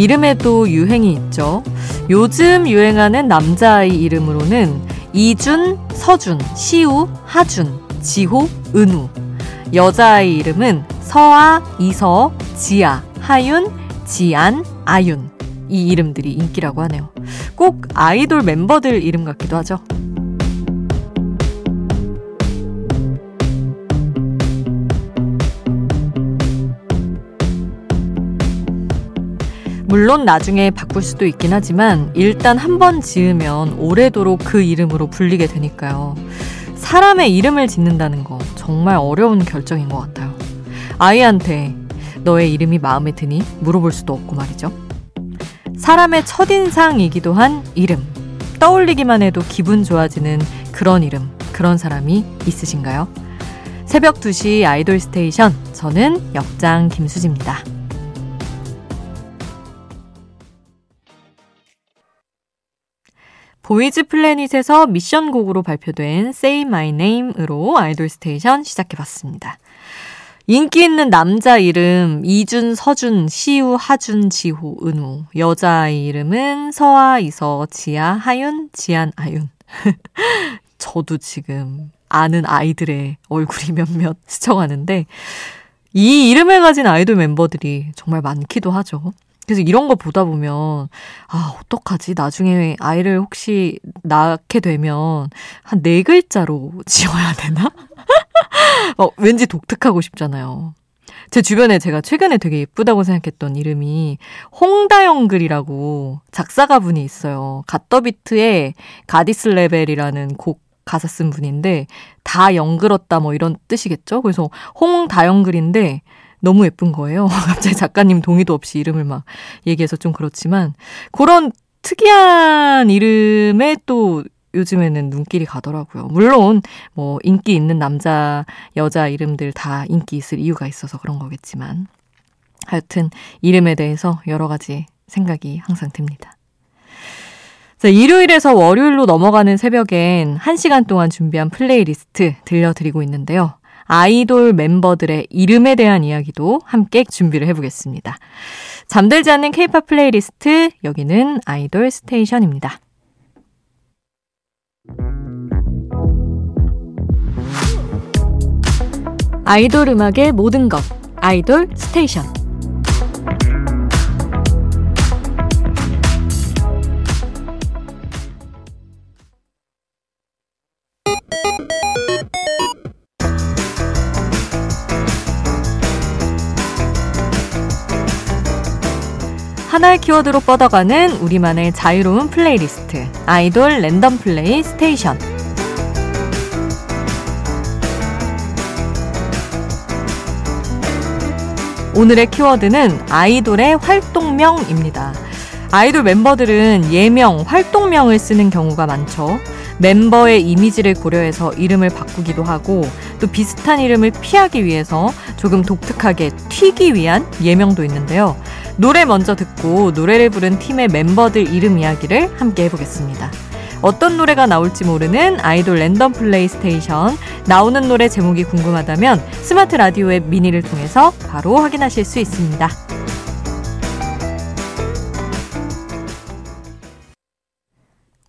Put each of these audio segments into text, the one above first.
이름에도 유행이 있죠. 요즘 유행하는 남자아이 이름으로는 이준, 서준, 시우, 하준, 지호, 은우. 여자아이 이름은 서아, 이서, 지아, 하윤, 지안, 아윤. 이 이름들이 인기라고 하네요. 꼭 아이돌 멤버들 이름 같기도 하죠. 물론 나중에 바꿀 수도 있긴 하지만 일단 한 번 지으면 오래도록 그 이름으로 불리게 되니까요. 사람의 이름을 짓는다는 거 정말 어려운 결정인 것 같아요. 아이한테 너의 이름이 마음에 드니? 물어볼 수도 없고 말이죠. 사람의 첫인상이기도 한 이름. 떠올리기만 해도 기분 좋아지는 그런 이름, 그런 사람이 있으신가요? 새벽 2시 아이돌 스테이션. 저는 역장 김수지입니다. 보이즈 플래닛에서 미션 곡으로 발표된 Say My Name으로 아이돌 스테이션 시작해봤습니다. 인기 있는 남자 이름 이준, 서준, 시우, 하준, 지호, 은우. 여자 이름은 서아, 이서, 지아, 하윤, 지안, 아윤. 저도 지금 아는 아이들의 얼굴이 몇몇 스쳐가는데 이 이름을 가진 아이돌 멤버들이 정말 많기도 하죠. 그래서 이런 거 보다 보면, 아, 어떡하지? 나중에 아이를 혹시 낳게 되면 한 네 글자로 지어야 되나? 어, 왠지 독특하고 싶잖아요. 제 주변에 제가 최근에 되게 예쁘다고 생각했던 이름이 홍다영글이라고 작사가 분이 있어요. 갓더비트의 가디스 레벨이라는 곡 가사 쓴 분인데 다 영글었다 뭐 이런 뜻이겠죠? 그래서 홍다영글인데 너무 예쁜 거예요. 갑자기 작가님 동의도 없이 이름을 막 얘기해서 좀 그렇지만 그런 특이한 이름에 또 요즘에는 눈길이 가더라고요. 물론 뭐 인기 있는 남자, 여자 이름들 다 인기 있을 이유가 있어서 그런 거겠지만 하여튼 이름에 대해서 여러 가지 생각이 항상 듭니다. 자, 일요일에서 월요일로 넘어가는 새벽엔 1시간 동안 준비한 플레이리스트 들려드리고 있는데요. 아이돌 멤버들의 이름에 대한 이야기도 함께 준비를 해보겠습니다. 잠들지 않는 케이팝 플레이리스트, 여기는 아이돌 스테이션입니다. 아이돌 음악의 모든 것, 아이돌 스테이션. 하나의 키워드로 뻗어가는 우리만의 자유로운 플레이리스트 아이돌 랜덤 플레이 스테이션 오늘의 키워드는 아이돌의 활동명입니다. 아이돌 멤버들은 예명, 활동명을 쓰는 경우가 많죠. 멤버의 이미지를 고려해서 이름을 바꾸기도 하고 또 비슷한 이름을 피하기 위해서 조금 독특하게 튀기 위한 예명도 있는데요. 노래 먼저 듣고 노래를 부른 팀의 멤버들 이름 이야기를 함께 해보겠습니다. 어떤 노래가 나올지 모르는 아이돌 랜덤 플레이 스테이션. 나오는 노래 제목이 궁금하다면 스마트 라디오 앱 미니를 통해서 바로 확인하실 수 있습니다.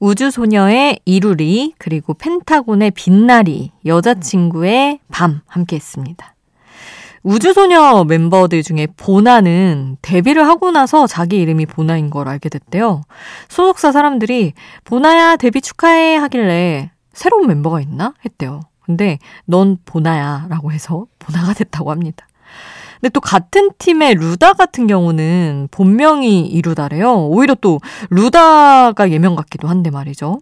우주소녀의 이루리, 그리고 펜타곤의 빛나리, 여자친구의 밤 함께 했습니다. 우주소녀 멤버들 중에 보나는 데뷔를 하고 나서 자기 이름이 보나인 걸 알게 됐대요. 소속사 사람들이 보나야 데뷔 축하해 하길래 새로운 멤버가 있나? 했대요. 근데 넌 보나야 라고 해서 보나가 됐다고 합니다. 근데 또 같은 팀의 루다 같은 경우는 본명이 이루다래요. 오히려 또 루다가 예명 같기도 한데 말이죠.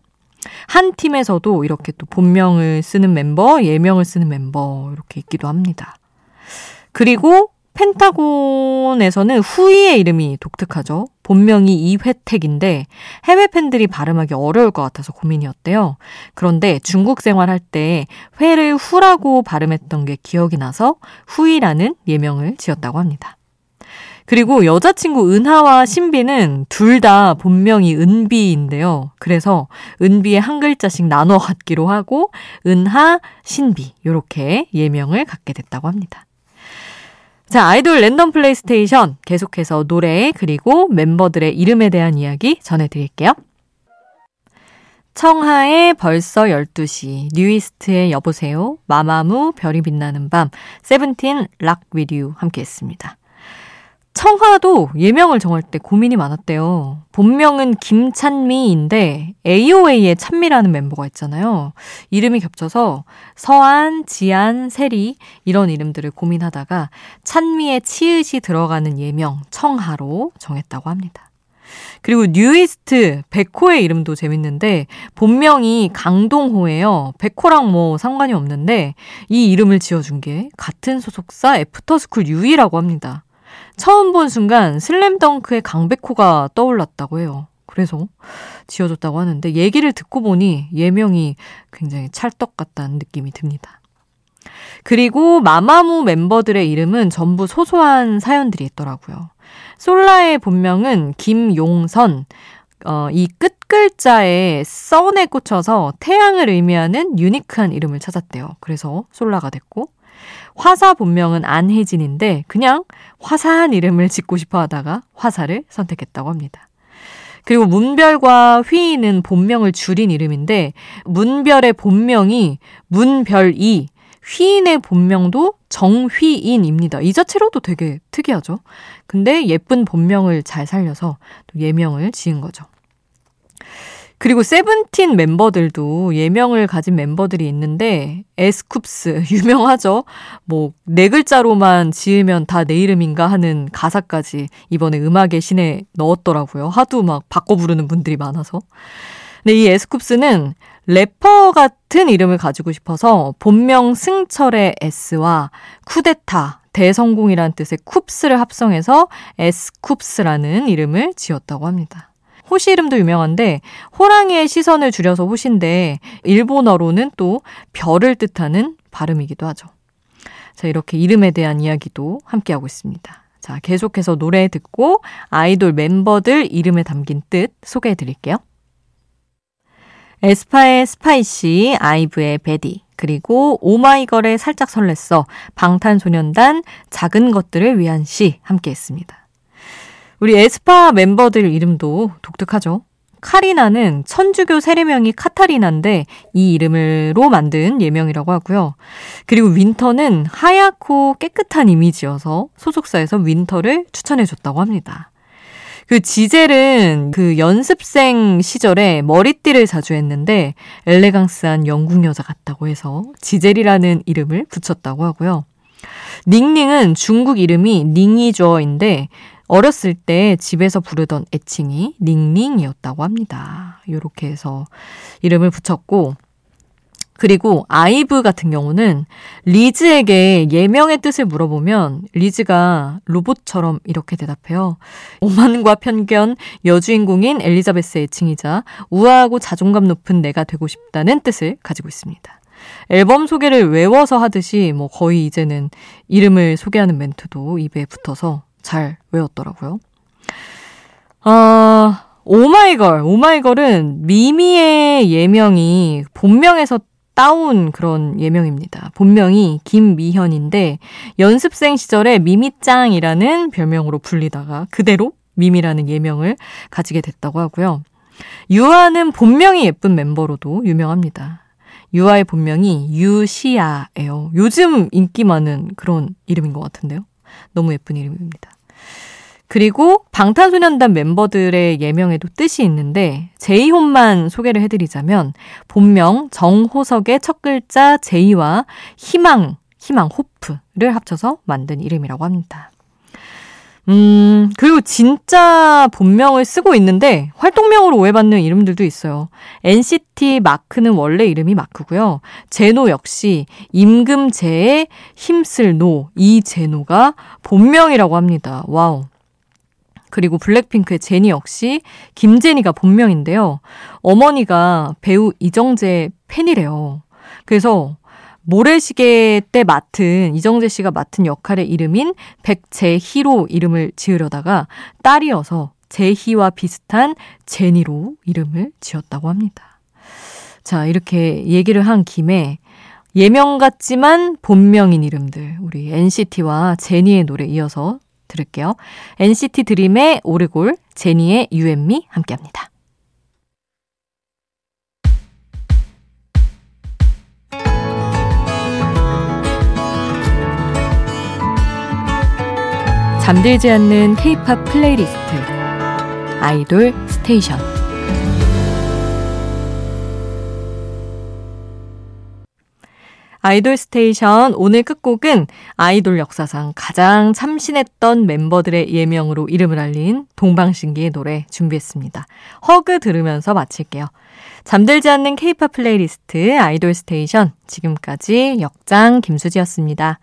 한 팀에서도 이렇게 또 본명을 쓰는 멤버, 예명을 쓰는 멤버 이렇게 있기도 합니다. 그리고 펜타곤에서는 후이의 이름이 독특하죠. 본명이 이회택인데 해외 팬들이 발음하기 어려울 것 같아서 고민이었대요. 그런데 중국 생활할 때 회를 후라고 발음했던 게 기억이 나서 후이라는 예명을 지었다고 합니다. 그리고 여자친구 은하와 신비는 둘 다 본명이 은비인데요. 그래서 은비의 한 글자씩 나눠 갖기로 하고 은하, 신비 이렇게 예명을 갖게 됐다고 합니다. 자, 아이돌 랜덤 플레이스테이션 계속해서 노래 그리고 멤버들의 이름에 대한 이야기 전해드릴게요. 청하의 벌써 12시, 뉴이스트의 여보세요, 마마무, 별이 빛나는 밤, 세븐틴, Rock with you 함께 했습니다. 청하도 예명을 정할 때 고민이 많았대요. 본명은 김찬미인데 AOA의 찬미라는 멤버가 있잖아요. 이름이 겹쳐서 서안, 지안, 세리 이런 이름들을 고민하다가 찬미의 치읓이 들어가는 예명 청하로 정했다고 합니다. 그리고 뉴이스트 백호의 이름도 재밌는데 본명이 강동호예요. 백호랑 뭐 상관이 없는데 이 이름을 지어준 게 같은 소속사 애프터스쿨 유이라고 합니다. 처음 본 순간 슬램덩크의 강백호가 떠올랐다고 해요. 그래서 지어줬다고 하는데 얘기를 듣고 보니 예명이 굉장히 찰떡 같다는 느낌이 듭니다. 그리고 마마무 멤버들의 이름은 전부 소소한 사연들이 있더라고요. 솔라의 본명은 김용선. 어, 이 끝글자에 썬에 꽂혀서 태양을 의미하는 유니크한 이름을 찾았대요. 그래서 솔라가 됐고. 화사 본명은 안혜진인데 그냥 화사한 이름을 짓고 싶어 하다가 화사를 선택했다고 합니다. 그리고 문별과 휘인은 본명을 줄인 이름인데 문별의 본명이 문별이 휘인의 본명도 정휘인입니다. 이 자체로도 되게 특이하죠. 근데 예쁜 본명을 잘 살려서 또 예명을 지은 거죠. 그리고 세븐틴 멤버들도 예명을 가진 멤버들이 있는데 에스쿱스 유명하죠. 뭐 네 글자로만 지으면 다 내 이름인가 하는 가사까지 이번에 음악의 신에 넣었더라고요. 하도 막 바꿔 부르는 분들이 많아서. 근데 이 에스쿱스는 래퍼 같은 이름을 가지고 싶어서 본명 승철의 S와 쿠데타 대성공이란 뜻의 쿱스를 합성해서 에스쿱스라는 이름을 지었다고 합니다. 호시 이름도 유명한데 호랑이의 시선을 줄여서 호시인데 일본어로는 또 별을 뜻하는 발음이기도 하죠. 자, 이렇게 이름에 대한 이야기도 함께하고 있습니다. 자, 계속해서 노래 듣고 아이돌 멤버들 이름에 담긴 뜻 소개해 드릴게요. 에스파의 Spicy, 아이브의 Baddie, 그리고 오마이걸의 살짝 설렜어, 방탄소년단 작은 것들을 위한 시 함께 했습니다. 우리 에스파 멤버들 이름도 독특하죠. 카리나는 천주교 세례명이 카타리나인데 이 이름으로 만든 예명이라고 하고요. 그리고 윈터는 하얗고 깨끗한 이미지여서 소속사에서 윈터를 추천해줬다고 합니다. 그 지젤은 그 연습생 시절에 머리띠를 자주 했는데 엘레강스한 영국 여자 같다고 해서 지젤이라는 이름을 붙였다고 하고요. 닝닝은 중국 이름이 닝이저인데 어렸을 때 집에서 부르던 애칭이 닝닝이었다고 합니다. 이렇게 해서 이름을 붙였고, 그리고 아이브 같은 경우는 리즈에게 예명의 뜻을 물어보면 리즈가 로봇처럼 이렇게 대답해요. 오만과 편견, 여주인공인 엘리자베스의 애칭이자 우아하고 자존감 높은 내가 되고 싶다는 뜻을 가지고 있습니다. 앨범 소개를 외워서 하듯이 뭐 거의 이제는 이름을 소개하는 멘트도 입에 붙어서 잘 외웠더라고요. 아, 오마이걸. 오마이걸은 미미의 예명이 본명에서 따온 그런 예명입니다. 본명이 김미현인데 연습생 시절에 미미짱이라는 별명으로 불리다가 그대로 미미라는 예명을 가지게 됐다고 하고요. 유아는 본명이 예쁜 멤버로도 유명합니다. 유아의 본명이 유시아예요. 요즘 인기 많은 그런 이름인 것 같은데요. 너무 예쁜 이름입니다. 그리고 방탄소년단 멤버들의 예명에도 뜻이 있는데 제이홉만 소개를 해드리자면 본명 정호석의 첫 글자 제이와 희망, 희망 hope를 합쳐서 만든 이름이라고 합니다. 음, 그리고 진짜 본명을 쓰고 있는데 활동명으로 오해받는 이름들도 있어요. NCT 마크는 원래 이름이 마크고요. 제노 역시 임금 제에 힘쓸 노, 이 제노가 본명이라고 합니다. wow. 그리고 블랙핑크의 제니 역시 김제니가 본명인데요. 어머니가 배우 이정재 팬이래요. 그래서 모래시계 때 맡은 이정재 씨가 맡은 역할의 이름인 백제희로 이름을 지으려다가 딸이어서 제희와 비슷한 제니로 이름을 지었다고 합니다. 자, 이렇게 얘기를 한 김에 예명 같지만 본명인 이름들. 우리 NCT와 제니의 노래 이어서 들을게요. NCT 드림의 오르골, 제니의 You & Me 함께 합니다. 잠들지 않는 K-팝 플레이리스트 아이돌 스테이션 아이돌 스테이션 오늘 끝곡은 아이돌 역사상 가장 참신했던 멤버들의 예명으로 이름을 알린 동방신기의 노래 준비했습니다. Hug 들으면서 마칠게요. 잠들지 않는 K-팝 플레이리스트 아이돌 스테이션 지금까지 역장 김수지였습니다.